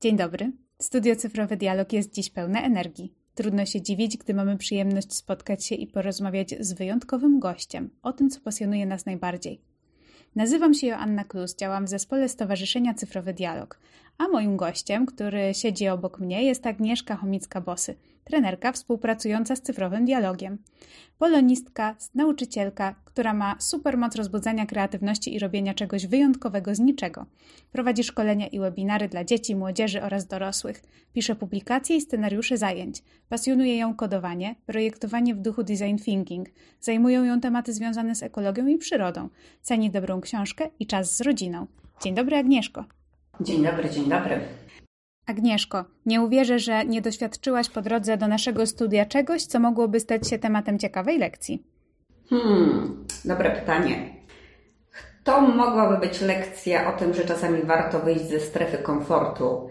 Dzień dobry. Studio Cyfrowy Dialog jest dziś pełne energii. Trudno się dziwić, gdy mamy przyjemność spotkać się i porozmawiać z wyjątkowym gościem o tym, co pasjonuje nas najbardziej. Nazywam się Joanna Klus, działam w zespole Stowarzyszenia Cyfrowy Dialog, a moim gościem, który siedzi obok mnie, jest Agnieszka Chomicka-Bosy, trenerka współpracująca z cyfrowym dialogiem. Polonistka, nauczycielka, która ma super moc rozbudzania kreatywności i robienia czegoś wyjątkowego z niczego. Prowadzi szkolenia i webinary dla dzieci, młodzieży oraz dorosłych. Pisze publikacje i scenariusze zajęć. Pasjonuje ją kodowanie, projektowanie w duchu design thinking. Zajmują ją tematy związane z ekologią i przyrodą. Ceni dobrą książkę i czas z rodziną. Dzień dobry Agnieszko. Dzień dobry, dzień dobry. Agnieszko, nie uwierzę, że nie doświadczyłaś po drodze do naszego studia czegoś, co mogłoby stać się tematem ciekawej lekcji. Hmm, dobre pytanie. To mogłaby być lekcja o tym, że czasami warto wyjść ze strefy komfortu.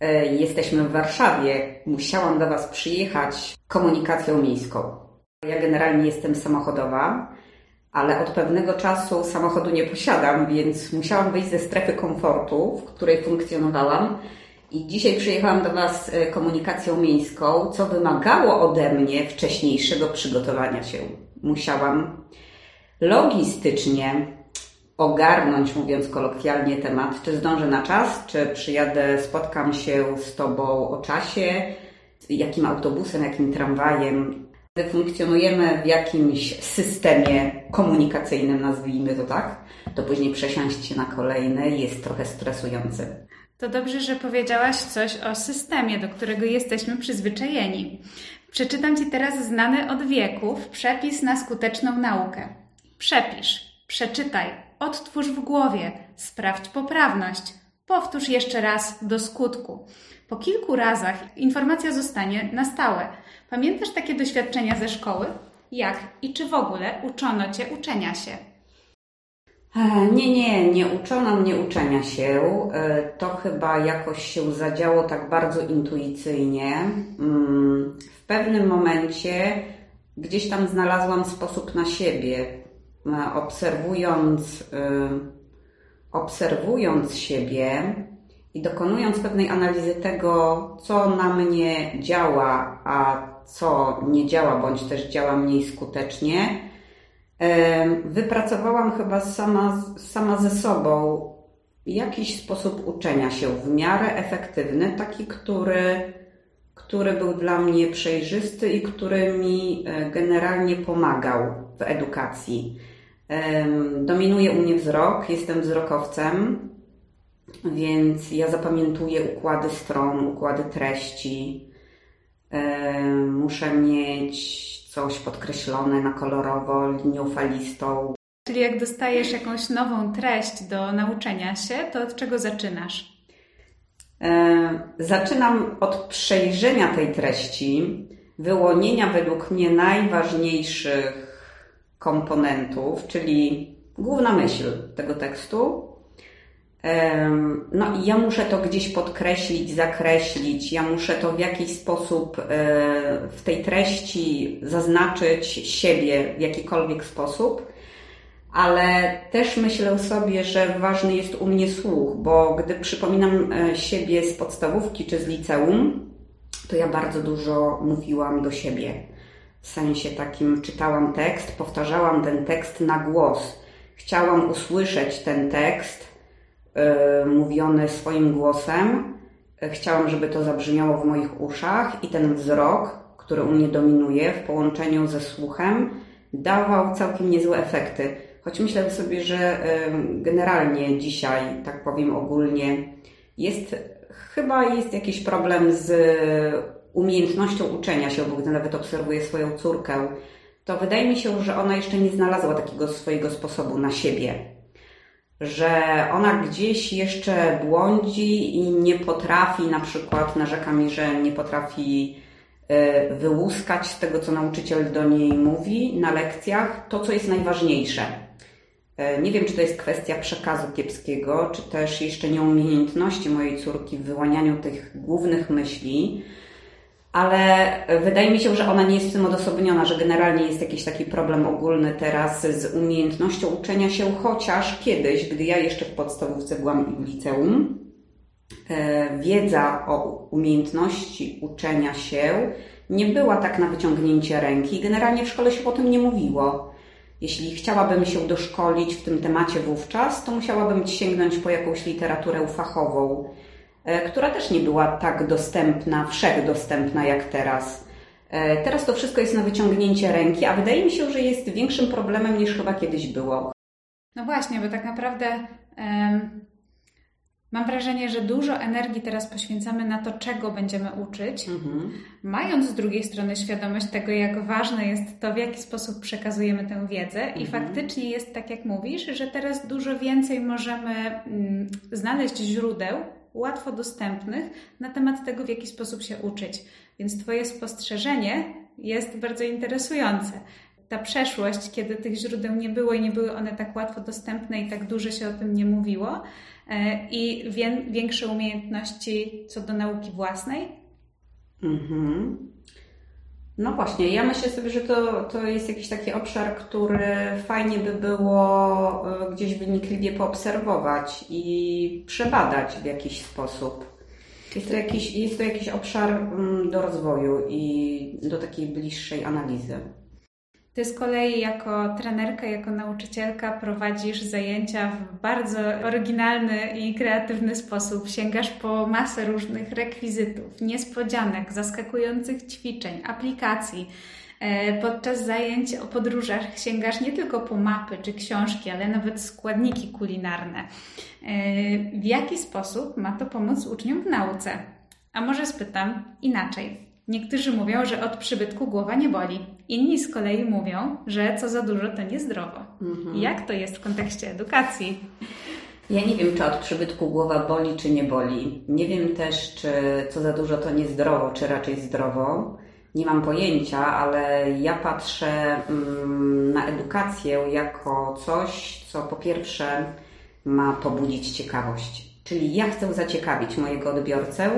E, jesteśmy w Warszawie, musiałam do Was przyjechać komunikacją miejską. Ja generalnie jestem samochodowa, ale od pewnego czasu samochodu nie posiadam, więc musiałam wyjść ze strefy komfortu, w której funkcjonowałam i dzisiaj przyjechałam do Was e, komunikacją miejską, co wymagało ode mnie wcześniejszego przygotowania się. Musiałam logistycznie ogarnąć, mówiąc kolokwialnie, temat, czy zdążę na czas, czy przyjadę, spotkam się z Tobą o czasie, jakim autobusem, jakim tramwajem. Funkcjonujemy w jakimś systemie komunikacyjnym, nazwijmy to tak, to później przesiąść na kolejny jest trochę stresujący. To dobrze, że powiedziałaś coś o systemie, do którego jesteśmy przyzwyczajeni. Przeczytam Ci teraz znany od wieków przepis na skuteczną naukę. Przepisz, przeczytaj, odtwórz w głowie, sprawdź poprawność, powtórz jeszcze raz do skutku. Po kilku razach informacja zostanie na stałe. Pamiętasz takie doświadczenia ze szkoły? Jak i czy w ogóle uczono Cię uczenia się? E, nie, nie, nie uczono mnie uczenia się. E, to chyba jakoś się zadziało tak bardzo intuicyjnie. Mm, w pewnym momencie gdzieś tam znalazłam sposób na siebie, e, obserwując, obserwując siebie i dokonując pewnej analizy tego, co na mnie działa, a co nie działa, bądź też działa mniej skutecznie wypracowałam chyba sama, sama ze sobą jakiś sposób uczenia się w miarę efektywny, taki, który, który był dla mnie przejrzysty i który mi e, generalnie pomagał w edukacji. Dominuje u mnie wzrok, jestem wzrokowcem, więc ja zapamiętuję układy stron, układy treści. Muszę mieć coś podkreślone na kolorowo linią falistą. Czyli jak dostajesz jakąś nową treść do nauczenia się, to od czego zaczynasz? E, zaczynam od przejrzenia tej treści, wyłonienia według mnie najważniejszych komponentów, czyli główna myśl tego tekstu, no i ja muszę to gdzieś podkreślić, zakreślić, ja muszę to w jakiś sposób e, w tej treści zaznaczyć siebie w jakikolwiek sposób, ale też myślę sobie, że ważny jest u mnie słuch, bo gdy przypominam e, siebie z podstawówki czy z liceum, to ja bardzo dużo mówiłam do siebie. W sensie takim czytałam tekst, powtarzałam ten tekst na głos. Chciałam usłyszeć ten tekst, E, mówione swoim głosem. E, chciałam, żeby to zabrzmiało w moich uszach i ten wzrok, który u mnie dominuje w połączeniu ze słuchem, dawał całkiem niezłe efekty. Choć myślę sobie, że e, generalnie dzisiaj, tak powiem ogólnie, jest chyba jest jakiś problem z umiejętnością uczenia się, bo gdy nawet obserwuję swoją córkę, to wydaje mi się, że ona jeszcze nie znalazła takiego swojego sposobu na siebie że ona gdzieś jeszcze błądzi i nie potrafi, na przykład narzeka mi, że nie potrafi e, wyłuskać z tego, co nauczyciel do niej mówi na lekcjach, to, co jest najważniejsze. E, nie wiem, czy to jest kwestia przekazu kiepskiego, czy też jeszcze nieumiejętności mojej córki w wyłanianiu tych głównych myśli, ale wydaje mi się, że ona nie jest w tym odosobniona, że generalnie jest jakiś taki problem ogólny teraz z umiejętnością uczenia się, chociaż kiedyś, gdy ja jeszcze w podstawówce byłam i w liceum, e, wiedza o umiejętności uczenia się nie była tak na wyciągnięcie ręki. Generalnie w szkole się o tym nie mówiło. Jeśli chciałabym się doszkolić w tym temacie wówczas, to musiałabym sięgnąć po jakąś literaturę fachową, e, która też nie była tak dostępna, wszechdostępna jak teraz. E, teraz to wszystko jest na wyciągnięcie ręki, a wydaje mi się, że jest większym problemem niż chyba kiedyś było. No właśnie, bo tak naprawdę um, mam wrażenie, że dużo energii teraz poświęcamy na to, czego będziemy uczyć, mhm. mając z drugiej strony świadomość tego, jak ważne jest to, w jaki sposób przekazujemy tę wiedzę. Mhm. I faktycznie jest tak, jak mówisz, że teraz dużo więcej możemy mm, znaleźć źródeł łatwo dostępnych na temat tego, w jaki sposób się uczyć. Więc Twoje spostrzeżenie jest bardzo interesujące. Ta przeszłość, kiedy tych źródeł nie było i nie były one tak łatwo dostępne i tak dużo się o tym nie mówiło, e, i większe umiejętności co do nauki własnej? Mhm. No właśnie, ja myślę sobie, że to, to jest jakiś taki obszar, który fajnie by było e, gdzieś wynikliwie poobserwować i przebadać w jakiś sposób. Jest to jakiś, jest to jakiś obszar mm, do rozwoju i do takiej bliższej analizy. Ty z kolei jako trenerka, jako nauczycielka prowadzisz zajęcia w bardzo oryginalny i kreatywny sposób. Sięgasz po masę różnych rekwizytów, niespodzianek, zaskakujących ćwiczeń, aplikacji. E, podczas zajęć o podróżach sięgasz nie tylko po mapy czy książki, ale nawet składniki kulinarne. E, w jaki sposób ma to pomóc uczniom w nauce? A może spytam inaczej. Niektórzy mówią, że od przybytku głowa nie boli. Inni z kolei mówią, że co za dużo to niezdrowo. Mhm. Jak to jest w kontekście edukacji? Ja nie wiem, czy od przybytku głowa boli, czy nie boli. Nie wiem też, czy co za dużo to niezdrowo, czy raczej zdrowo. Nie mam pojęcia, ale ja patrzę mm, na edukację jako coś, co po pierwsze ma pobudzić ciekawość. Czyli ja chcę zaciekawić mojego odbiorcę,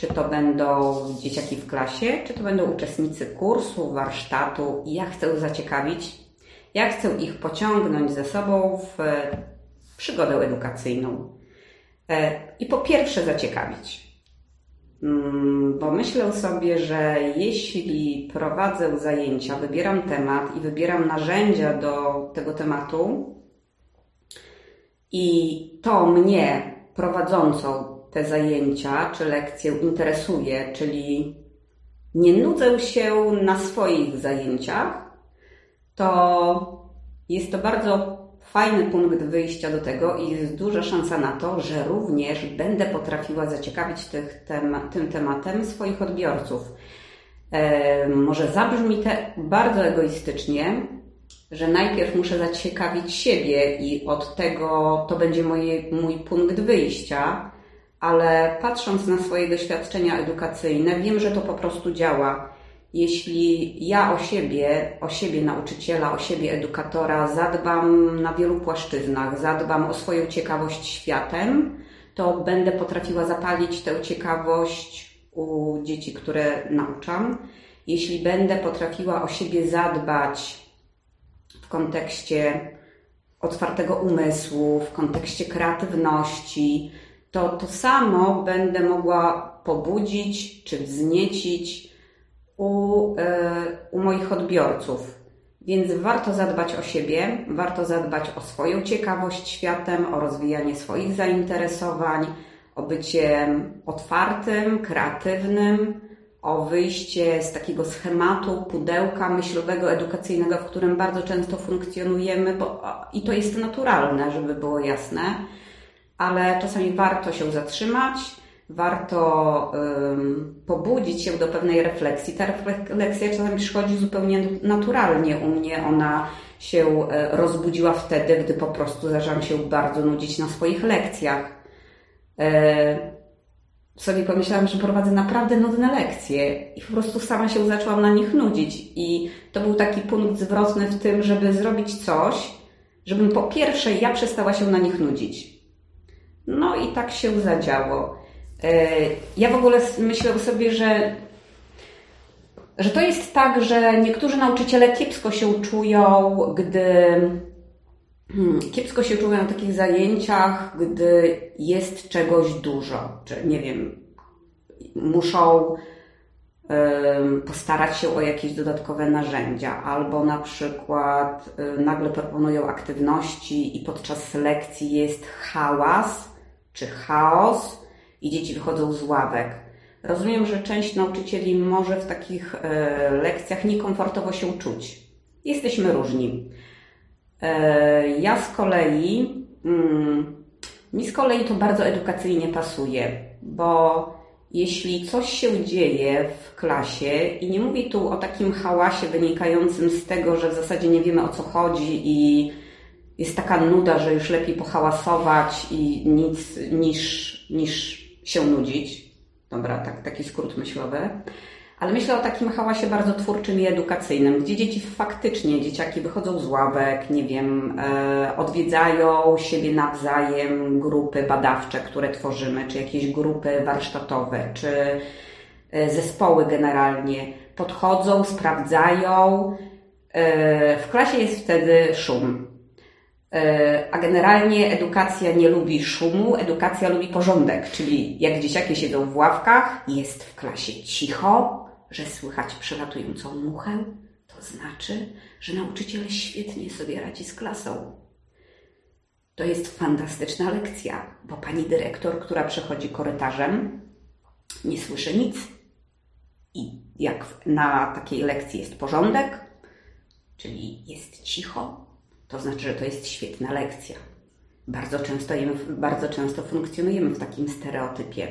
czy to będą dzieciaki w klasie, czy to będą uczestnicy kursu, warsztatu. Ja chcę zaciekawić, ja chcę ich pociągnąć ze sobą w przygodę edukacyjną. E, I po pierwsze zaciekawić. Mm, bo myślę sobie, że jeśli prowadzę zajęcia, wybieram temat i wybieram narzędzia do tego tematu, i to mnie prowadzącą te zajęcia czy lekcje interesuje, czyli nie nudzę się na swoich zajęciach, to jest to bardzo fajny punkt wyjścia do tego i jest duża szansa na to, że również będę potrafiła zaciekawić tema, tym tematem swoich odbiorców. E, może zabrzmi to bardzo egoistycznie, że najpierw muszę zaciekawić siebie i od tego to będzie moje, mój punkt wyjścia, ale patrząc na swoje doświadczenia edukacyjne, wiem, że to po prostu działa. Jeśli ja o siebie, o siebie nauczyciela, o siebie edukatora zadbam na wielu płaszczyznach, zadbam o swoją ciekawość światem, to będę potrafiła zapalić tę ciekawość u dzieci, które nauczam. Jeśli będę potrafiła o siebie zadbać w kontekście otwartego umysłu, w kontekście kreatywności, to to samo będę mogła pobudzić czy wzniecić u, e, u moich odbiorców. Więc warto zadbać o siebie, warto zadbać o swoją ciekawość światem, o rozwijanie swoich zainteresowań, o bycie otwartym, kreatywnym, o wyjście z takiego schematu, pudełka myślowego, edukacyjnego, w którym bardzo często funkcjonujemy, bo i to jest naturalne, żeby było jasne ale czasami warto się zatrzymać, warto um, pobudzić się do pewnej refleksji. Ta refleksja czasami przychodzi zupełnie naturalnie. U mnie ona się e, rozbudziła wtedy, gdy po prostu zaczęłam się bardzo nudzić na swoich lekcjach. E, sobie pomyślałam, że prowadzę naprawdę nudne lekcje i po prostu sama się zaczęłam na nich nudzić. I to był taki punkt zwrotny w tym, żeby zrobić coś, żebym po pierwsze ja przestała się na nich nudzić. No i tak się zadziało. E, ja w ogóle myślę sobie, że, że to jest tak, że niektórzy nauczyciele kiepsko się czują, gdy hmm, kiepsko się czują na takich zajęciach, gdy jest czegoś dużo, czy nie wiem, muszą postarać się o jakieś dodatkowe narzędzia, albo na przykład nagle proponują aktywności i podczas lekcji jest hałas czy chaos i dzieci wychodzą z ławek. Rozumiem, że część nauczycieli może w takich e, lekcjach niekomfortowo się czuć. Jesteśmy różni. E, ja z kolei, mm, mi z kolei to bardzo edukacyjnie pasuje, bo jeśli coś się dzieje w klasie, i nie mówię tu o takim hałasie wynikającym z tego, że w zasadzie nie wiemy o co chodzi i jest taka nuda, że już lepiej pohałasować i nic niż, niż się nudzić. Dobra, tak, taki skrót myślowy. Ale myślę o takim hałasie bardzo twórczym i edukacyjnym, gdzie dzieci faktycznie, dzieciaki wychodzą z ławek, nie wiem, e, odwiedzają siebie nawzajem grupy badawcze, które tworzymy, czy jakieś grupy warsztatowe, czy e, zespoły generalnie. Podchodzą, sprawdzają. E, w klasie jest wtedy szum. E, a generalnie edukacja nie lubi szumu, edukacja lubi porządek, czyli jak dzieciaki siedzą w ławkach, jest w klasie cicho, że słychać przelatującą muchę, to znaczy, że nauczyciel świetnie sobie radzi z klasą. To jest fantastyczna lekcja, bo pani dyrektor, która przechodzi korytarzem, nie słyszy nic. I jak na takiej lekcji jest porządek, czyli jest cicho, to znaczy, że to jest świetna lekcja. Bardzo często, bardzo często funkcjonujemy w takim stereotypie.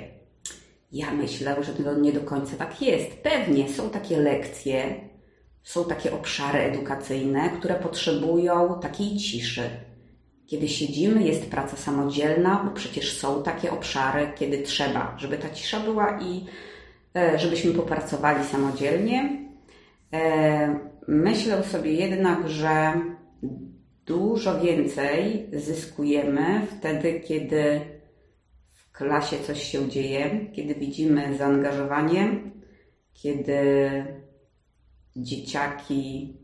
Ja myślę, że to nie do końca tak jest. Pewnie są takie lekcje, są takie obszary edukacyjne, które potrzebują takiej ciszy. Kiedy siedzimy, jest praca samodzielna, bo przecież są takie obszary, kiedy trzeba, żeby ta cisza była i e, żebyśmy popracowali samodzielnie. E, myślę sobie jednak, że dużo więcej zyskujemy wtedy, kiedy w klasie coś się dzieje, kiedy widzimy zaangażowanie, kiedy dzieciaki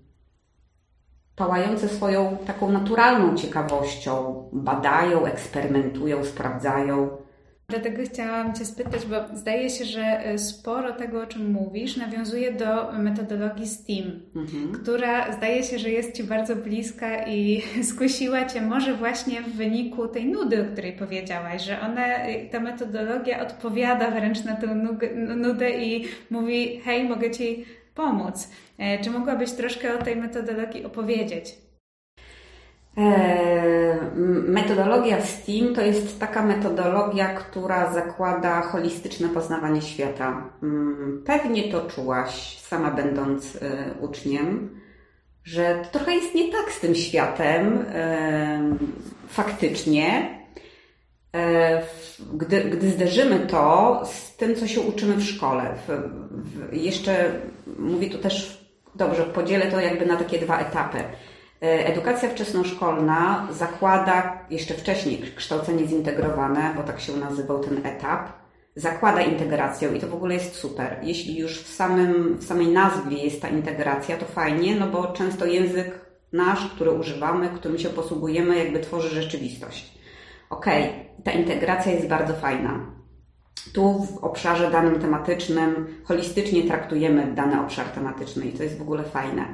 pałające swoją taką naturalną ciekawością badają, eksperymentują, sprawdzają Dlatego chciałam Cię spytać, bo zdaje się, że e, sporo tego, o czym mówisz, nawiązuje do metodologii STEAM, mhm. która zdaje się, że jest Ci bardzo bliska i skusiła Cię może właśnie w wyniku tej nudy, o której powiedziałaś, że ona, e, ta metodologia odpowiada wręcz na tę nudę i mówi: hej, mogę Ci pomóc. E, czy mogłabyś troszkę o tej metodologii opowiedzieć? E, metodologia STEAM to jest taka metodologia, która zakłada holistyczne poznawanie świata. Mm, pewnie to czułaś, sama będąc e, uczniem, że trochę jest nie tak z tym światem e, faktycznie, gdy, gdy zderzymy to z tym, co się uczymy w szkole. W, w, jeszcze mówię tu też, dobrze, podzielę to jakby na takie dwa etapy. E, edukacja wczesnoszkolna zakłada jeszcze wcześniej kształcenie zintegrowane, bo tak się nazywał ten etap, zakłada integrację i to w ogóle jest super. Jeśli już w, samym, w samej nazwie jest ta integracja, to fajnie, no bo często język nasz, który używamy, którym się posługujemy, jakby tworzy rzeczywistość. Okej, okay, ta integracja jest bardzo fajna. Tu w obszarze danym tematycznym holistycznie traktujemy dany obszar tematyczny i to jest w ogóle fajne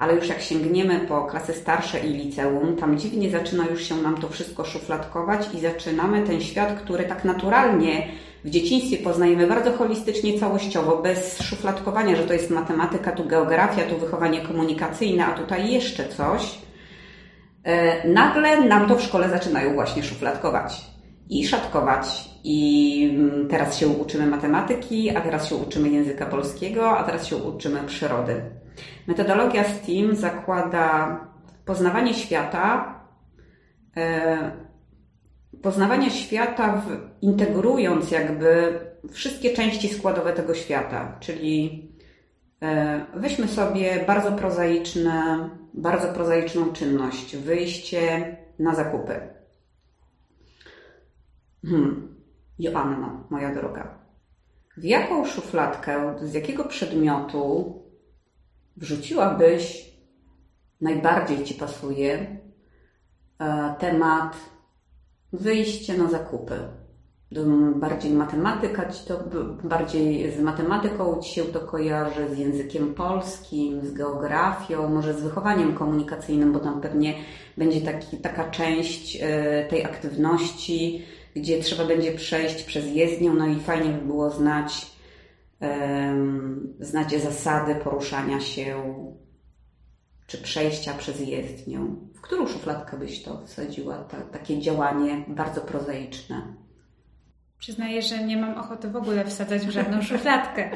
ale już jak sięgniemy po klasy starsze i liceum, tam dziwnie zaczyna już się nam to wszystko szufladkować i zaczynamy ten świat, który tak naturalnie w dzieciństwie poznajemy bardzo holistycznie, całościowo, bez szufladkowania, że to jest matematyka, tu geografia, tu wychowanie komunikacyjne, a tutaj jeszcze coś. E, nagle nam to w szkole zaczynają właśnie szufladkować i szatkować. I mm, teraz się uczymy matematyki, a teraz się uczymy języka polskiego, a teraz się uczymy przyrody. Metodologia STEAM zakłada poznawanie świata, e, poznawanie świata w, integrując jakby wszystkie części składowe tego świata, czyli e, weźmy sobie bardzo prozaiczne, bardzo prozaiczną czynność, wyjście na zakupy. Hmm. Joanno, moja droga, w jaką szufladkę, z jakiego przedmiotu wrzuciłabyś, najbardziej Ci pasuje, e, temat wyjście na zakupy. Bardziej matematyka ci to bardziej z matematyką ci się to kojarzy, z językiem polskim, z geografią, może z wychowaniem komunikacyjnym, bo tam pewnie będzie taki, taka część e, tej aktywności, gdzie trzeba będzie przejść przez jezdnię, no i fajnie by było znać, znać zasady poruszania się czy przejścia przez jezdnię. W którą szufladkę byś to wsadziła, ta, takie działanie bardzo prozaiczne? Przyznaję, że nie mam ochoty w ogóle wsadzać w żadną szufladkę.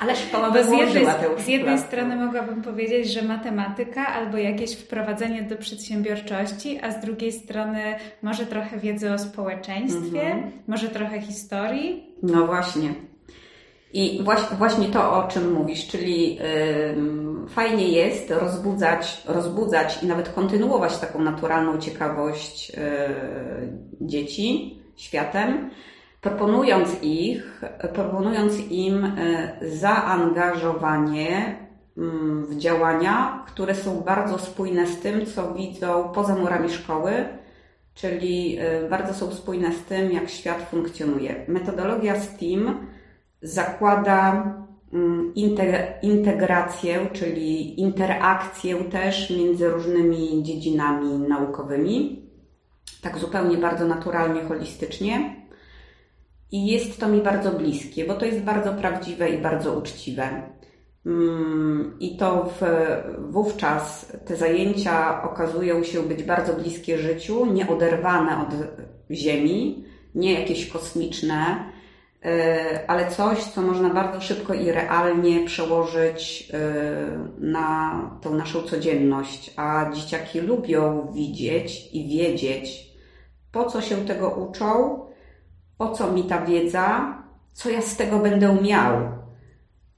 Ale szkoła by z jednej, z jednej strony mogłabym powiedzieć, że matematyka albo jakieś wprowadzenie do przedsiębiorczości, a z drugiej strony może trochę wiedzy o społeczeństwie, mhm. może trochę historii. No właśnie. I właśnie to, o czym mówisz, czyli fajnie jest rozbudzać, rozbudzać i nawet kontynuować taką naturalną ciekawość yy, dzieci światem, proponując ich, proponując im e, zaangażowanie w działania, które są bardzo spójne z tym, co widzą poza murami szkoły, czyli e, bardzo są spójne z tym, jak świat funkcjonuje. Metodologia STEAM zakłada mm, integrację, czyli interakcję też między różnymi dziedzinami naukowymi, tak zupełnie bardzo naturalnie, holistycznie. I jest to mi bardzo bliskie, bo to jest bardzo prawdziwe i bardzo uczciwe. Mm, I to w, wówczas te zajęcia okazują się być bardzo bliskie życiu, nieoderwane od Ziemi, nie jakieś kosmiczne, ale coś, co można bardzo szybko i realnie przełożyć e, na tą naszą codzienność. A dzieciaki lubią widzieć i wiedzieć, po co się tego uczą, po co mi ta wiedza, co ja z tego będę miał.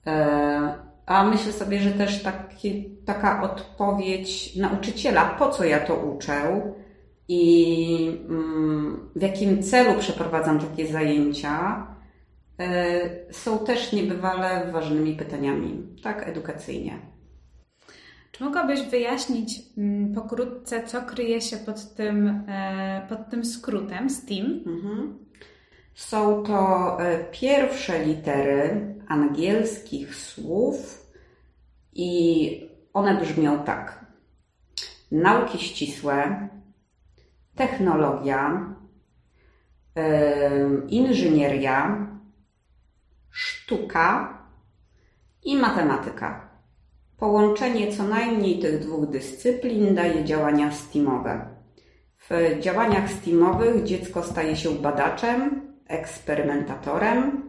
E, a myślę sobie, że też taki, taka odpowiedź nauczyciela, po co ja to uczę i mm, w jakim celu przeprowadzam takie zajęcia, e, są też niebywale ważnymi pytaniami, tak, edukacyjnie. Czy mogłabyś wyjaśnić mm, pokrótce, co kryje się pod tym, e, pod tym skrótem STEAM? Mhm. Są to e, pierwsze litery angielskich słów i one brzmią tak. Nauki ścisłe, technologia, inżynieria, sztuka i matematyka. Połączenie co najmniej tych dwóch dyscyplin daje działania STEAMowe. W działaniach STEAMowych dziecko staje się badaczem, eksperymentatorem,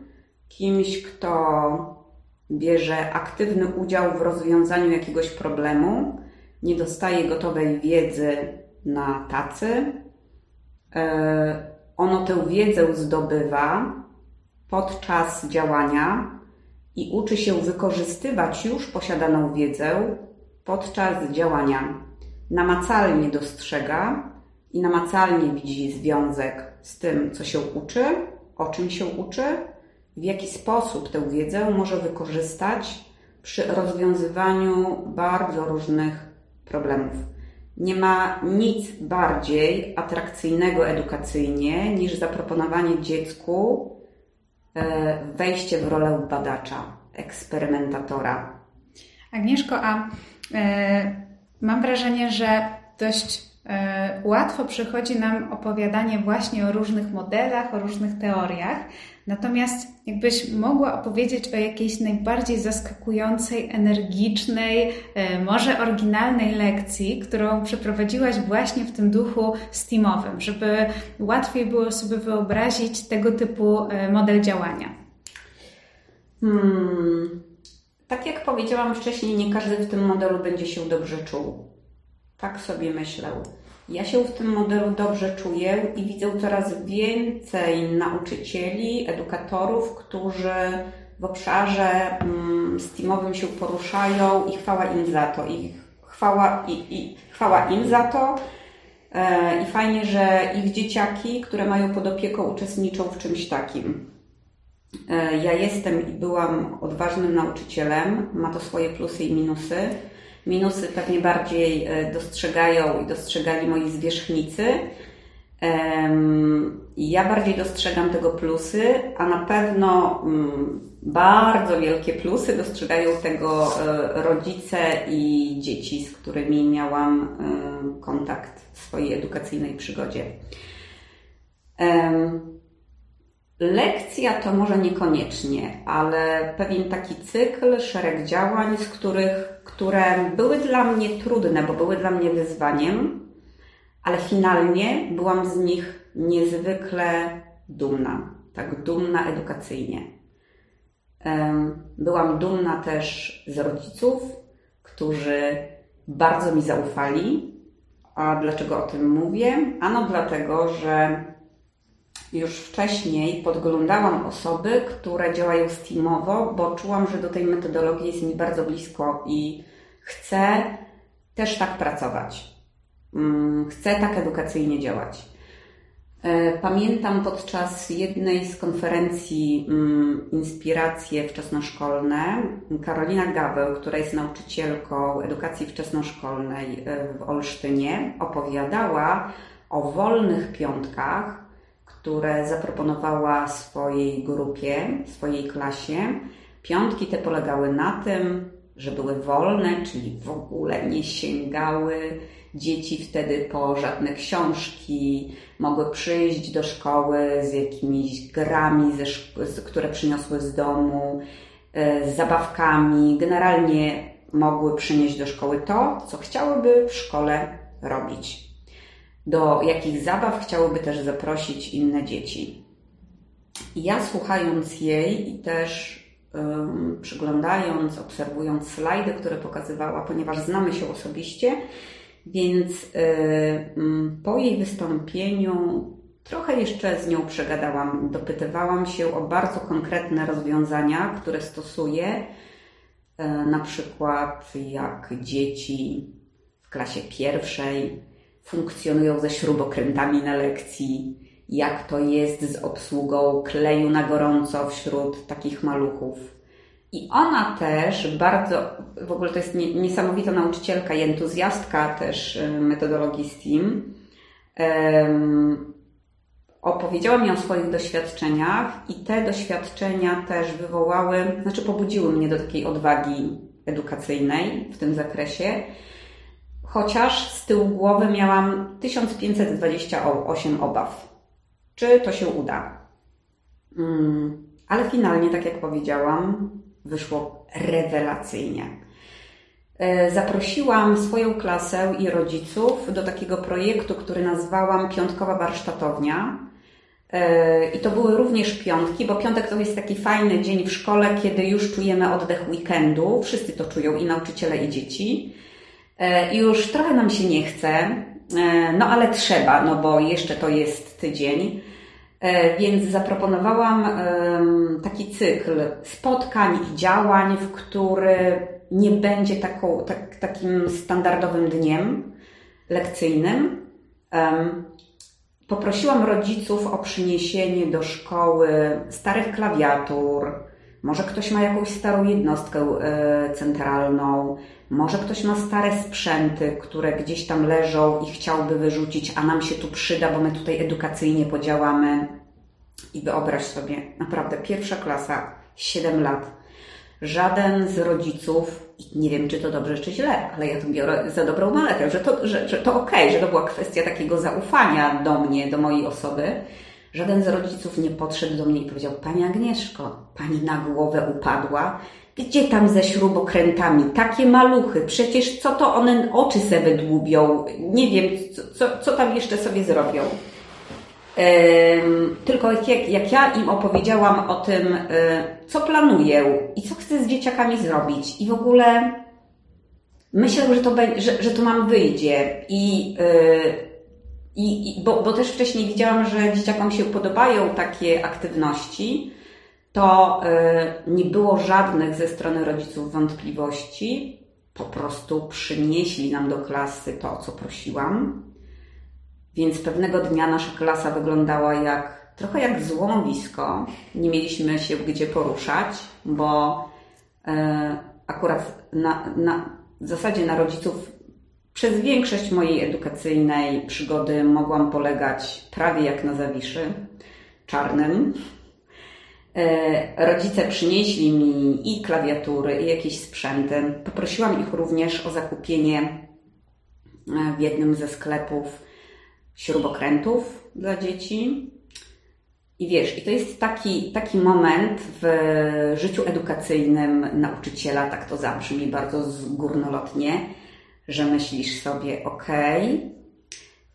kimś, kto bierze aktywny udział w rozwiązaniu jakiegoś problemu, nie dostaje gotowej wiedzy na tacy. E, ono tę wiedzę zdobywa podczas działania i uczy się wykorzystywać już posiadaną wiedzę podczas działania. Namacalnie dostrzega i namacalnie widzi związek z tym, co się uczy, o czym się uczy, w jaki sposób tę wiedzę może wykorzystać przy rozwiązywaniu bardzo różnych problemów. Nie ma nic bardziej atrakcyjnego edukacyjnie niż zaproponowanie dziecku wejście w rolę badacza, eksperymentatora. Agnieszko, a e, mam wrażenie, że dość E, łatwo przychodzi nam opowiadanie właśnie o różnych modelach, o różnych teoriach. Natomiast jakbyś mogła opowiedzieć o jakiejś najbardziej zaskakującej, energicznej, e, może oryginalnej lekcji, którą przeprowadziłaś właśnie w tym duchu steamowym, żeby łatwiej było sobie wyobrazić tego typu e, model działania. Hmm. Tak jak powiedziałam wcześniej, nie każdy w tym modelu będzie się dobrze czuł. Tak sobie myślę. Ja się w tym modelu dobrze czuję i widzę coraz więcej nauczycieli, edukatorów, którzy w obszarze mm, STEAMowym się poruszają i chwała im za to. I chwała, i, i chwała im za to. E, I fajnie, że ich dzieciaki, które mają pod opieką, uczestniczą w czymś takim. E, ja jestem i byłam odważnym nauczycielem, ma to swoje plusy i minusy. Minusy pewnie bardziej dostrzegają i dostrzegali moi zwierzchnicy. Ja bardziej dostrzegam tego plusy, a na pewno mm, bardzo wielkie plusy dostrzegają tego rodzice i dzieci, z którymi miałam kontakt w swojej edukacyjnej przygodzie. Lekcja to może niekoniecznie, ale pewien taki cykl, szereg działań, z których, które były dla mnie trudne, bo były dla mnie wyzwaniem, ale finalnie byłam z nich niezwykle dumna, tak dumna edukacyjnie. Byłam dumna też z rodziców, którzy bardzo mi zaufali. A dlaczego o tym mówię? Ano dlatego, że już wcześniej podglądałam osoby, które działają steamowo, bo czułam, że do tej metodologii jest mi bardzo blisko i chcę też tak pracować. Mm, chcę tak edukacyjnie działać. E, pamiętam podczas jednej z konferencji mm, Inspiracje wczesnoszkolne Karolina Gaweł, która jest nauczycielką edukacji wczesnoszkolnej e, w Olsztynie, opowiadała o wolnych piątkach, które zaproponowała swojej grupie, swojej klasie. Piątki te polegały na tym, że były wolne, czyli w ogóle nie sięgały dzieci wtedy po żadne książki, mogły przyjść do szkoły z jakimiś grami, które przyniosły z domu, e, z zabawkami. Generalnie mogły przynieść do szkoły to, co chciałyby w szkole robić do jakich zabaw chciałyby też zaprosić inne dzieci. I ja słuchając jej i też um, przyglądając, obserwując slajdy, które pokazywała, ponieważ znamy się osobiście, więc um, po jej wystąpieniu trochę jeszcze z nią przegadałam, dopytywałam się o bardzo konkretne rozwiązania, które stosuje, e, na przykład jak dzieci w klasie pierwszej funkcjonują ze śrubokrętami na lekcji, jak to jest z obsługą kleju na gorąco wśród takich maluchów. I ona też bardzo, w ogóle to jest niesamowita nauczycielka i entuzjastka też y, metodologii STEAM. Opowiedziała mi o swoich doświadczeniach i te doświadczenia też wywołały, znaczy pobudziły mnie do takiej odwagi edukacyjnej w tym zakresie chociaż z tyłu głowy miałam 1528 obaw. Czy to się uda? Mm, ale finalnie, tak jak powiedziałam, wyszło rewelacyjnie. E, zaprosiłam swoją klasę i rodziców do takiego projektu, który nazwałam Piątkowa Warsztatownia. E, I to były również piątki, bo piątek to jest taki fajny dzień w szkole, kiedy już czujemy oddech weekendu. Wszyscy to czują, i nauczyciele, i dzieci. E, już trochę nam się nie chce, e, no ale trzeba, no bo jeszcze to jest tydzień. E, więc zaproponowałam taki cykl spotkań i działań, w który nie będzie taką, tak, takim standardowym dniem lekcyjnym. Poprosiłam rodziców o przyniesienie do szkoły starych klawiatur, może ktoś ma jakąś starą jednostkę centralną, może ktoś ma stare sprzęty, które gdzieś tam leżą i chciałby wyrzucić, a nam się tu przyda, bo my tutaj edukacyjnie podziałamy. I wyobraź sobie, naprawdę pierwsza klasa, 7 lat. Żaden z rodziców, nie wiem czy to dobrze czy źle, ale ja to biorę za dobrą maletę, że to, że, że to okej, że to była kwestia takiego zaufania do mnie, do mojej osoby. Żaden z rodziców nie podszedł do mnie i powiedział: Pani Agnieszko, pani na głowę upadła, gdzie tam ze śrubokrętami? Takie maluchy. Przecież co to one oczy se wydłubią? Nie wiem, co, co tam jeszcze sobie zrobią. tylko jak, jak ja im opowiedziałam o tym, e, co planuję i co chcę z dzieciakami zrobić, i w ogóle myślę, że to, że, że to wyjdzie. I, e, i, bo, bo też wcześniej widziałam, że dzieciakom się podobają takie aktywności to y, nie było żadnych ze strony rodziców wątpliwości. Po prostu przynieśli nam do klasy to, o co prosiłam. Więc pewnego dnia nasza klasa wyglądała jak trochę jak złomowisko. Nie mieliśmy się gdzie poruszać, bo y, akurat na, na, w zasadzie na rodziców przez większość mojej edukacyjnej przygody mogłam polegać prawie jak na zawiszy czarnym. E, rodzice przynieśli mi i klawiatury, i jakieś sprzęty. Poprosiłam ich również o zakupienie e, w jednym ze sklepów śrubokrętów dla dzieci. I wiesz, i to jest taki, taki moment w życiu edukacyjnym nauczyciela, tak to zabrzmi bardzo górnolotnie, że myślisz sobie, okej, okay,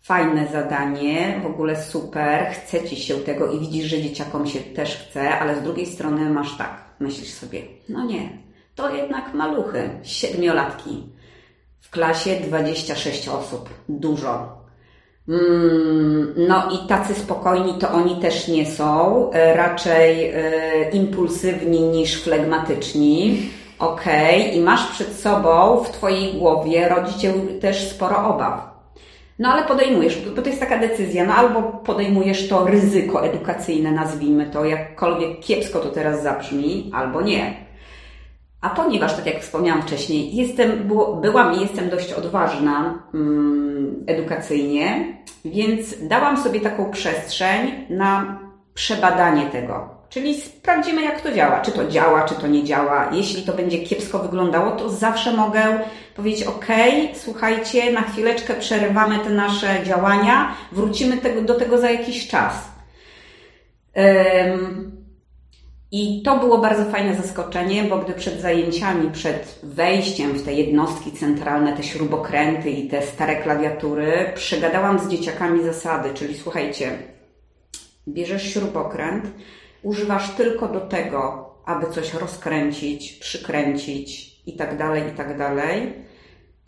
fajne zadanie, w ogóle super, chce ci się tego i widzisz, że dzieciakom się też chce, ale z drugiej strony masz tak, myślisz sobie, no nie, to jednak maluchy, siedmiolatki. W klasie 26 osób, dużo. Mm, no i tacy spokojni to oni też nie są, e, raczej e, impulsywni niż flegmatyczni. Okej, okay. i masz przed sobą w Twojej głowie rodziciel też sporo obaw. No ale podejmujesz, bo to jest taka decyzja, no albo podejmujesz to ryzyko edukacyjne, nazwijmy to, jakkolwiek kiepsko to teraz zabrzmi, albo nie. A ponieważ, tak jak wspomniałam wcześniej, jestem, byłam i jestem dość odważna um, edukacyjnie, więc dałam sobie taką przestrzeń na przebadanie tego. Czyli sprawdzimy, jak to działa. Czy to działa, czy to nie działa. Jeśli to będzie kiepsko wyglądało, to zawsze mogę powiedzieć: OK, słuchajcie, na chwileczkę przerywamy te nasze działania, wrócimy tego, do tego za jakiś czas. I to było bardzo fajne zaskoczenie, bo gdy przed zajęciami, przed wejściem w te jednostki centralne, te śrubokręty i te stare klawiatury, przegadałam z dzieciakami zasady, czyli słuchajcie, bierzesz śrubokręt, używasz tylko do tego, aby coś rozkręcić, przykręcić i tak dalej, i tak.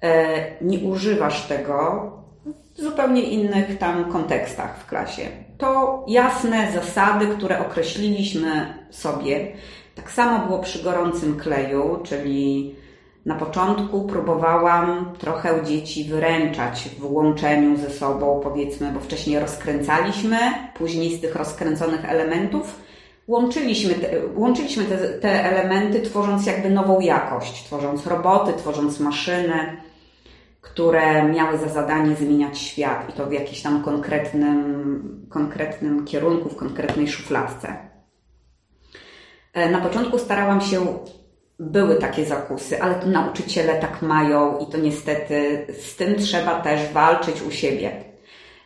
E, nie używasz tego w zupełnie innych tam kontekstach w klasie. To jasne zasady, które określiliśmy sobie. Tak samo było przy gorącym kleju, czyli na początku próbowałam trochę dzieci wyręczać w łączeniu ze sobą, powiedzmy, bo wcześniej rozkręcaliśmy, później z tych rozkręconych elementów łączyliśmy, te, łączyliśmy te, te elementy, tworząc jakby nową jakość, tworząc roboty, tworząc maszyny, które miały za zadanie zmieniać świat i to w jakimś tam konkretnym, konkretnym kierunku, w konkretnej szufladce. E, na początku starałam się, były takie zakusy, ale to nauczyciele tak mają i to niestety z tym trzeba też walczyć u siebie.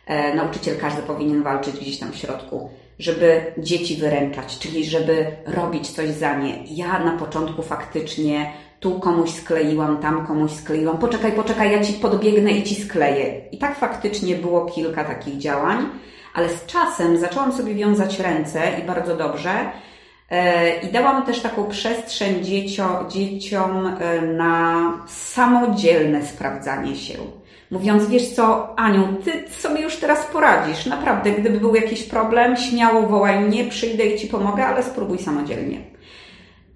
E, nauczyciel każdy powinien walczyć gdzieś tam w środku żeby dzieci wyręczać, czyli żeby robić coś za nie. Ja na początku faktycznie tu komuś skleiłam, tam komuś skleiłam, poczekaj, poczekaj, ja ci podbiegnę i ci skleję. I tak faktycznie było kilka takich działań, ale z czasem zaczęłam sobie wiązać ręce i bardzo dobrze. E, I dałam też taką przestrzeń dziecio, dzieciom e, na samodzielne sprawdzanie się mówiąc, wiesz co, Aniu, ty sobie już teraz poradzisz. Naprawdę, gdyby był jakiś problem, śmiało wołaj mnie, przyjdę i ci pomogę, ale spróbuj samodzielnie.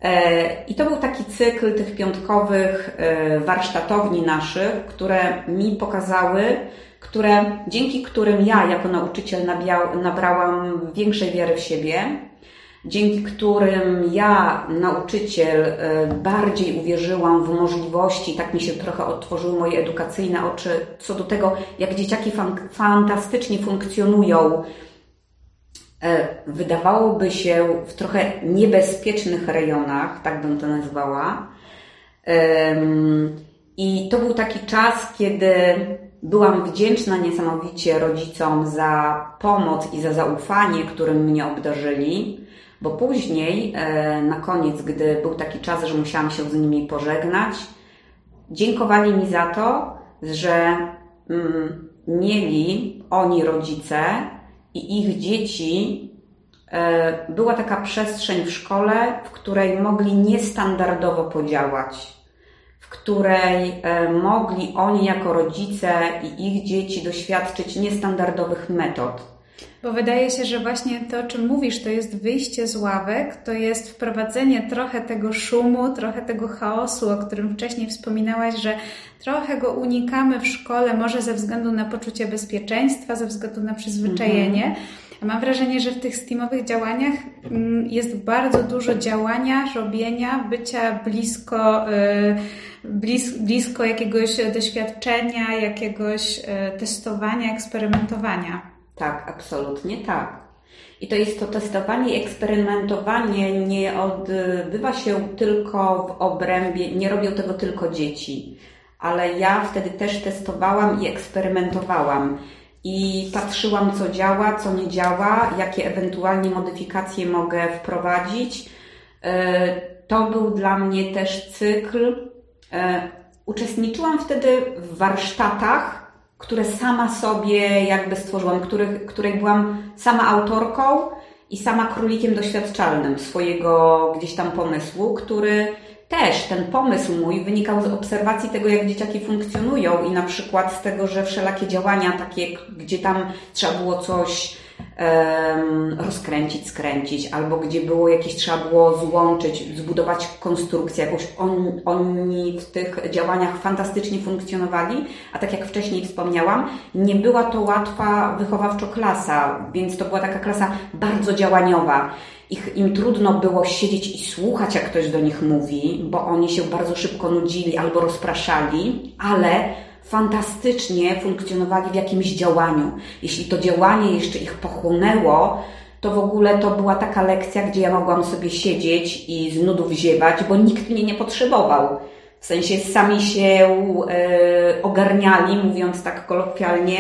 E, I to był taki cykl tych piątkowych e, warsztatowni naszych, które mi pokazały, które, dzięki którym ja jako nauczyciel nabrałam większej wiary w siebie, dzięki którym ja, nauczyciel, e, bardziej uwierzyłam w możliwości, tak mi się trochę otworzyły moje edukacyjne oczy co do tego, jak dzieciaki fan fantastycznie funkcjonują. E, wydawałoby się w trochę niebezpiecznych rejonach, tak bym to nazwała. I to był taki czas, kiedy byłam wdzięczna niesamowicie rodzicom za pomoc i za zaufanie, którym mnie obdarzyli bo później, e, na koniec, gdy był taki czas, że musiałam się z nimi pożegnać, dziękowali mi za to, że mm, mieli oni rodzice i ich dzieci e, była taka przestrzeń w szkole, w której mogli niestandardowo podziałać, w której e, mogli oni jako rodzice i ich dzieci doświadczyć niestandardowych metod. Bo wydaje się, że właśnie to, o czym mówisz, to jest wyjście z ławek, to jest wprowadzenie trochę tego szumu, trochę tego chaosu, o którym wcześniej wspominałaś, że trochę go unikamy w szkole, może ze względu na poczucie bezpieczeństwa, ze względu na przyzwyczajenie. Mhm. Mam wrażenie, że w tych steamowych działaniach mm, jest bardzo dużo działania, robienia, bycia blisko, y, blis, blisko jakiegoś doświadczenia, jakiegoś y, testowania, eksperymentowania. Tak, absolutnie tak. I to jest to testowanie i eksperymentowanie nie odbywa się tylko w obrębie, nie robią tego tylko dzieci, ale ja wtedy też testowałam i eksperymentowałam i patrzyłam, co działa, co nie działa, jakie ewentualnie modyfikacje mogę wprowadzić. E, to był dla mnie też cykl. E, uczestniczyłam wtedy w warsztatach, które sama sobie jakby stworzyłam, których, której byłam sama autorką i sama królikiem doświadczalnym swojego gdzieś tam pomysłu, który też ten pomysł mój wynikał z obserwacji tego, jak dzieciaki funkcjonują i na przykład z tego, że wszelakie działania takie, gdzie tam trzeba było coś rozkręcić, skręcić, albo gdzie było jakieś, trzeba było złączyć, zbudować konstrukcję jakąś. On, oni w tych działaniach fantastycznie funkcjonowali, a tak jak wcześniej wspomniałam, nie była to łatwa wychowawczo klasa, więc to była taka klasa bardzo działaniowa ich, im trudno było siedzieć i słuchać, jak ktoś do nich mówi, bo oni się bardzo szybko nudzili albo rozpraszali, ale fantastycznie funkcjonowali w jakimś działaniu. Jeśli to działanie jeszcze ich pochłonęło, to w ogóle to była taka lekcja, gdzie ja mogłam sobie siedzieć i z nudów ziewać, bo nikt mnie nie potrzebował. W sensie sami się e, ogarniali, mówiąc tak kolokwialnie,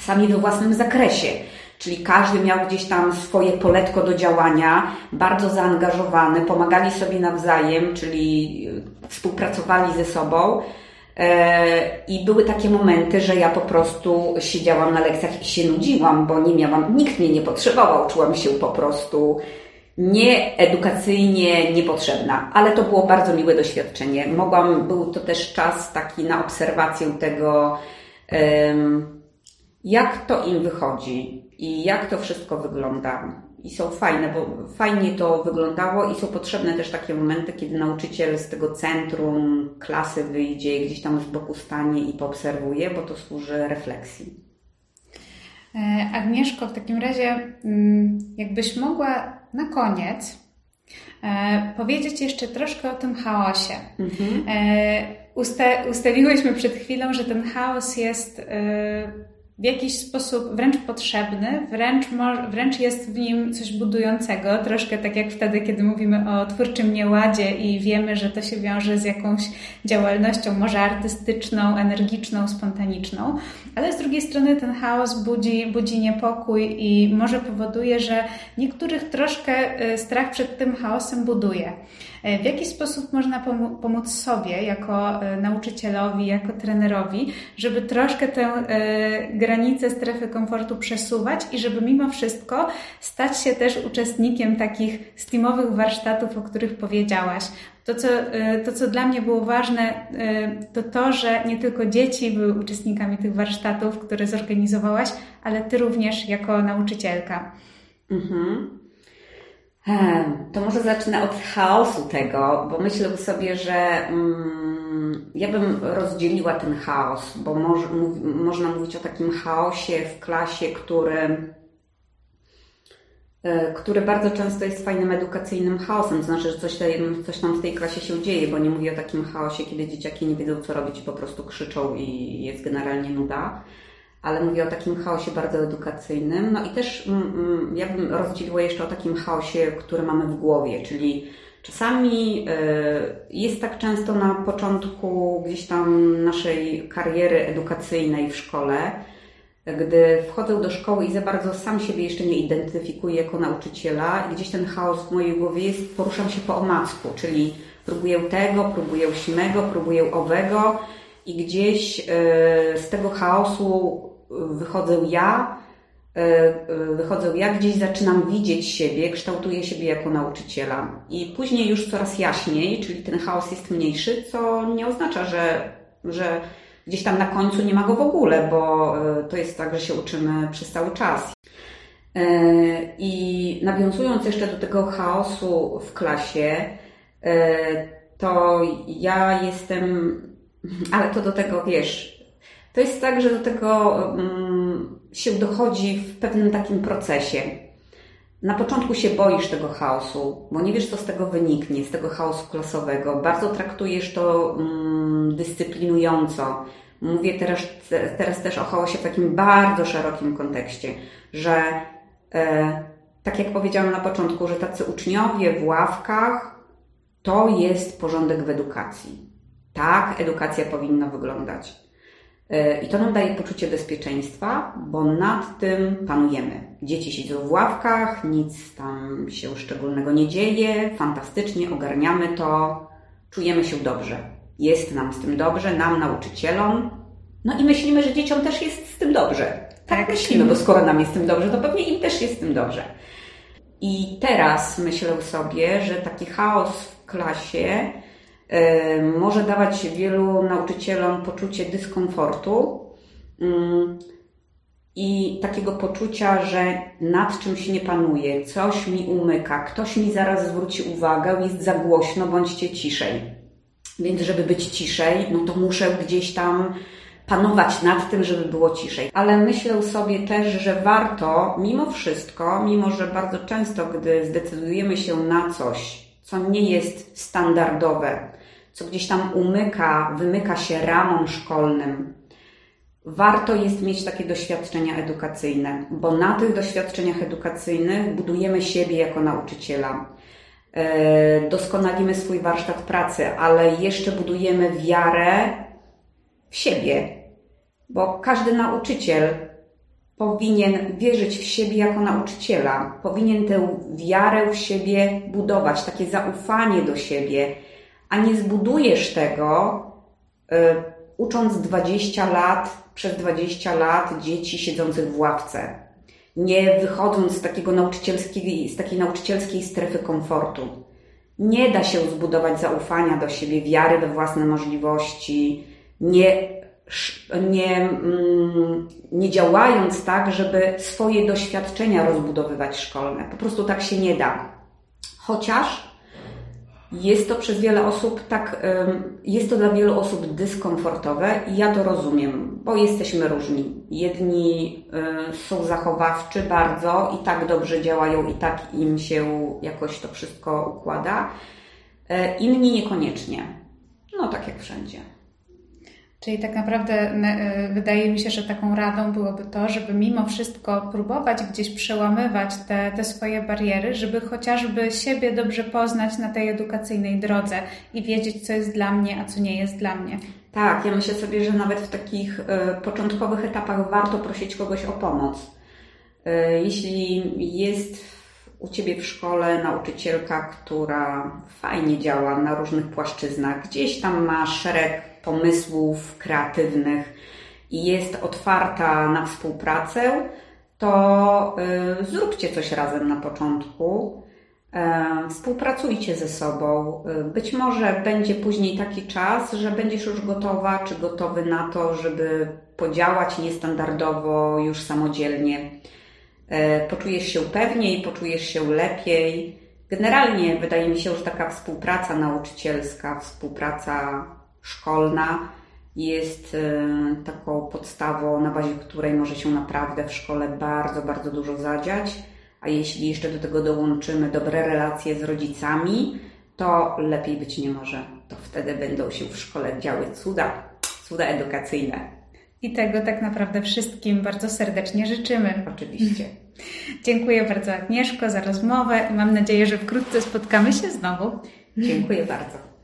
sami we własnym zakresie. Czyli każdy miał gdzieś tam swoje poletko do działania, bardzo zaangażowany, pomagali sobie nawzajem, czyli współpracowali ze sobą. E, I były takie momenty, że ja po prostu siedziałam na lekcjach i się nudziłam, bo nie miałam, nikt mnie nie potrzebował, czułam się po prostu nieedukacyjnie niepotrzebna, ale to było bardzo miłe doświadczenie. Mogłam, był to też czas taki na obserwację tego, jak to im wychodzi i jak to wszystko wygląda. I są fajne, bo fajnie to wyglądało i są potrzebne też takie momenty, kiedy nauczyciel z tego centrum klasy wyjdzie, gdzieś tam z boku stanie i poobserwuje, bo to służy refleksji. E, Agnieszko, w takim razie, mm, jakbyś mogła na koniec e, powiedzieć jeszcze troszkę o tym chaosie. Mhm. E, usta ustawiłyśmy przed chwilą, że ten chaos jest w jakiś sposób wręcz potrzebny, wręcz, wręcz jest w nim coś budującego, troszkę tak jak wtedy, kiedy mówimy o twórczym nieładzie i wiemy, że to się wiąże z jakąś działalnością, może artystyczną, energiczną, spontaniczną, ale z drugiej strony ten chaos budzi, budzi niepokój i może powoduje, że niektórych troszkę y, strach przed tym chaosem buduje. E, w jaki sposób można pomóc sobie jako e, nauczycielowi, jako trenerowi, żeby troszkę tę e, granicę strefy komfortu przesuwać i żeby mimo wszystko stać się też uczestnikiem takich steamowych warsztatów, o których powiedziałaś. To co, to, co dla mnie było ważne, to to, że nie tylko dzieci były uczestnikami tych warsztatów, które zorganizowałaś, ale Ty również jako nauczycielka. Mhm. To może zacznę od chaosu tego, bo myślę sobie, że mm, ja bym rozdzieliła ten chaos, bo moż, mów, można mówić o takim chaosie w klasie, który, e, który bardzo często jest fajnym edukacyjnym chaosem, to znaczy, że coś, coś tam w tej klasie się dzieje, bo nie mówię o takim chaosie, kiedy dzieciaki nie wiedzą co robić i po prostu krzyczą i jest generalnie nuda ale mówię o takim chaosie bardzo edukacyjnym. No i też mm, mm, ja bym rozdzieliła jeszcze o takim chaosie, który mamy w głowie, czyli czasami e, jest tak często na początku gdzieś tam naszej kariery edukacyjnej w szkole, gdy wchodzę do szkoły i za bardzo sam siebie jeszcze nie identyfikuję jako nauczyciela i gdzieś ten chaos w mojej głowie jest, poruszam się po omacku, czyli próbuję tego, próbuję śmego, próbuję owego i gdzieś e, z tego chaosu wychodzę ja, e, e, wychodzę ja, gdzieś zaczynam widzieć siebie, kształtuję siebie jako nauczyciela. I później już coraz jaśniej, czyli ten chaos jest mniejszy, co nie oznacza, że, że gdzieś tam na końcu nie ma go w ogóle, bo e, to jest tak, że się uczymy przez cały czas. I nawiązując jeszcze do tego chaosu w klasie, to ja jestem, ale to do tego wiesz, to jest tak, że do tego um, się dochodzi w pewnym takim procesie. Na początku się boisz tego chaosu, bo nie wiesz, co z tego wyniknie, z tego chaosu klasowego. Bardzo traktujesz to mm, dyscyplinująco. Mówię teraz, teraz też o chaosie w takim bardzo szerokim kontekście, że e, tak jak powiedziałam na początku, że tacy uczniowie w ławkach to jest porządek w edukacji. Tak edukacja powinna wyglądać. E, I to nam daje poczucie bezpieczeństwa, bo nad tym panujemy. Dzieci siedzą w ławkach, nic tam się szczególnego nie dzieje, fantastycznie ogarniamy to, czujemy się dobrze. Jest nam z tym dobrze, nam, nauczycielom. No i myślimy, że dzieciom też jest z tym dobrze. Tak, tak myślimy, bo skoro nam jest z tym dobrze, to pewnie im też jest z tym dobrze. I teraz myślę sobie, że taki chaos w klasie może dawać wielu nauczycielom poczucie dyskomfortu mm, i takiego poczucia, że nad czymś nie panuje, coś mi umyka, ktoś mi zaraz zwróci uwagę, jest za głośno, bądźcie ciszej. Więc, żeby być ciszej, no to muszę gdzieś tam panować nad tym, żeby było ciszej. Ale myślę sobie też, że warto, mimo wszystko, mimo że bardzo często, gdy zdecydujemy się na coś, co nie jest standardowe, co gdzieś tam umyka, wymyka się ramom szkolnym, warto jest mieć takie doświadczenia edukacyjne, bo na tych doświadczeniach edukacyjnych budujemy siebie jako nauczyciela. E, doskonalimy swój warsztat pracy, ale jeszcze budujemy wiarę w siebie, bo każdy nauczyciel powinien wierzyć w siebie jako nauczyciela, powinien tę wiarę w siebie budować, takie zaufanie do siebie, a nie zbudujesz tego, y, ucząc 20 lat, przez 20 lat dzieci siedzących w ławce, nie wychodząc z, takiego nauczycielskiej, z takiej nauczycielskiej strefy komfortu. Nie da się zbudować zaufania do siebie, wiary we własne możliwości, nie, nie, mm, nie działając tak, żeby swoje doświadczenia rozbudowywać szkolne. Po prostu tak się nie da. Chociaż jest to przez wiele osób tak, jest to dla wielu osób dyskomfortowe i ja to rozumiem, bo jesteśmy różni. Jedni są zachowawczy bardzo i tak dobrze działają i tak im się jakoś to wszystko układa, e, inni niekoniecznie. No tak jak wszędzie. Czyli tak naprawdę y, wydaje mi się, że taką radą byłoby to, żeby mimo wszystko próbować gdzieś przełamywać te, te swoje bariery, żeby chociażby siebie dobrze poznać na tej edukacyjnej drodze i wiedzieć, co jest dla mnie, a co nie jest dla mnie. Tak, ja myślę sobie, że nawet w takich y, początkowych etapach warto prosić kogoś o pomoc. Y, jeśli jest u Ciebie w szkole nauczycielka, która fajnie działa na różnych płaszczyznach, gdzieś tam ma szereg pomysłów kreatywnych i jest otwarta na współpracę, to y, zróbcie coś razem na początku. Y, współpracujcie ze sobą. Y, być może będzie później taki czas, że będziesz już gotowa czy gotowy na to, żeby podziałać niestandardowo już samodzielnie. Poczujesz się pewniej, poczujesz się lepiej. Generalnie wydaje mi się, że taka współpraca nauczycielska, współpraca szkolna jest e, taką podstawą, na bazie której może się naprawdę w szkole bardzo, bardzo dużo zadziać. A jeśli jeszcze do tego dołączymy dobre relacje z rodzicami, to lepiej być nie może. To wtedy będą się w szkole działy cuda, cuda edukacyjne. I tego tak naprawdę wszystkim bardzo serdecznie życzymy. Oczywiście. Dziękuję bardzo Agnieszko za rozmowę i mam nadzieję, że wkrótce spotkamy się znowu. Dziękuję bardzo.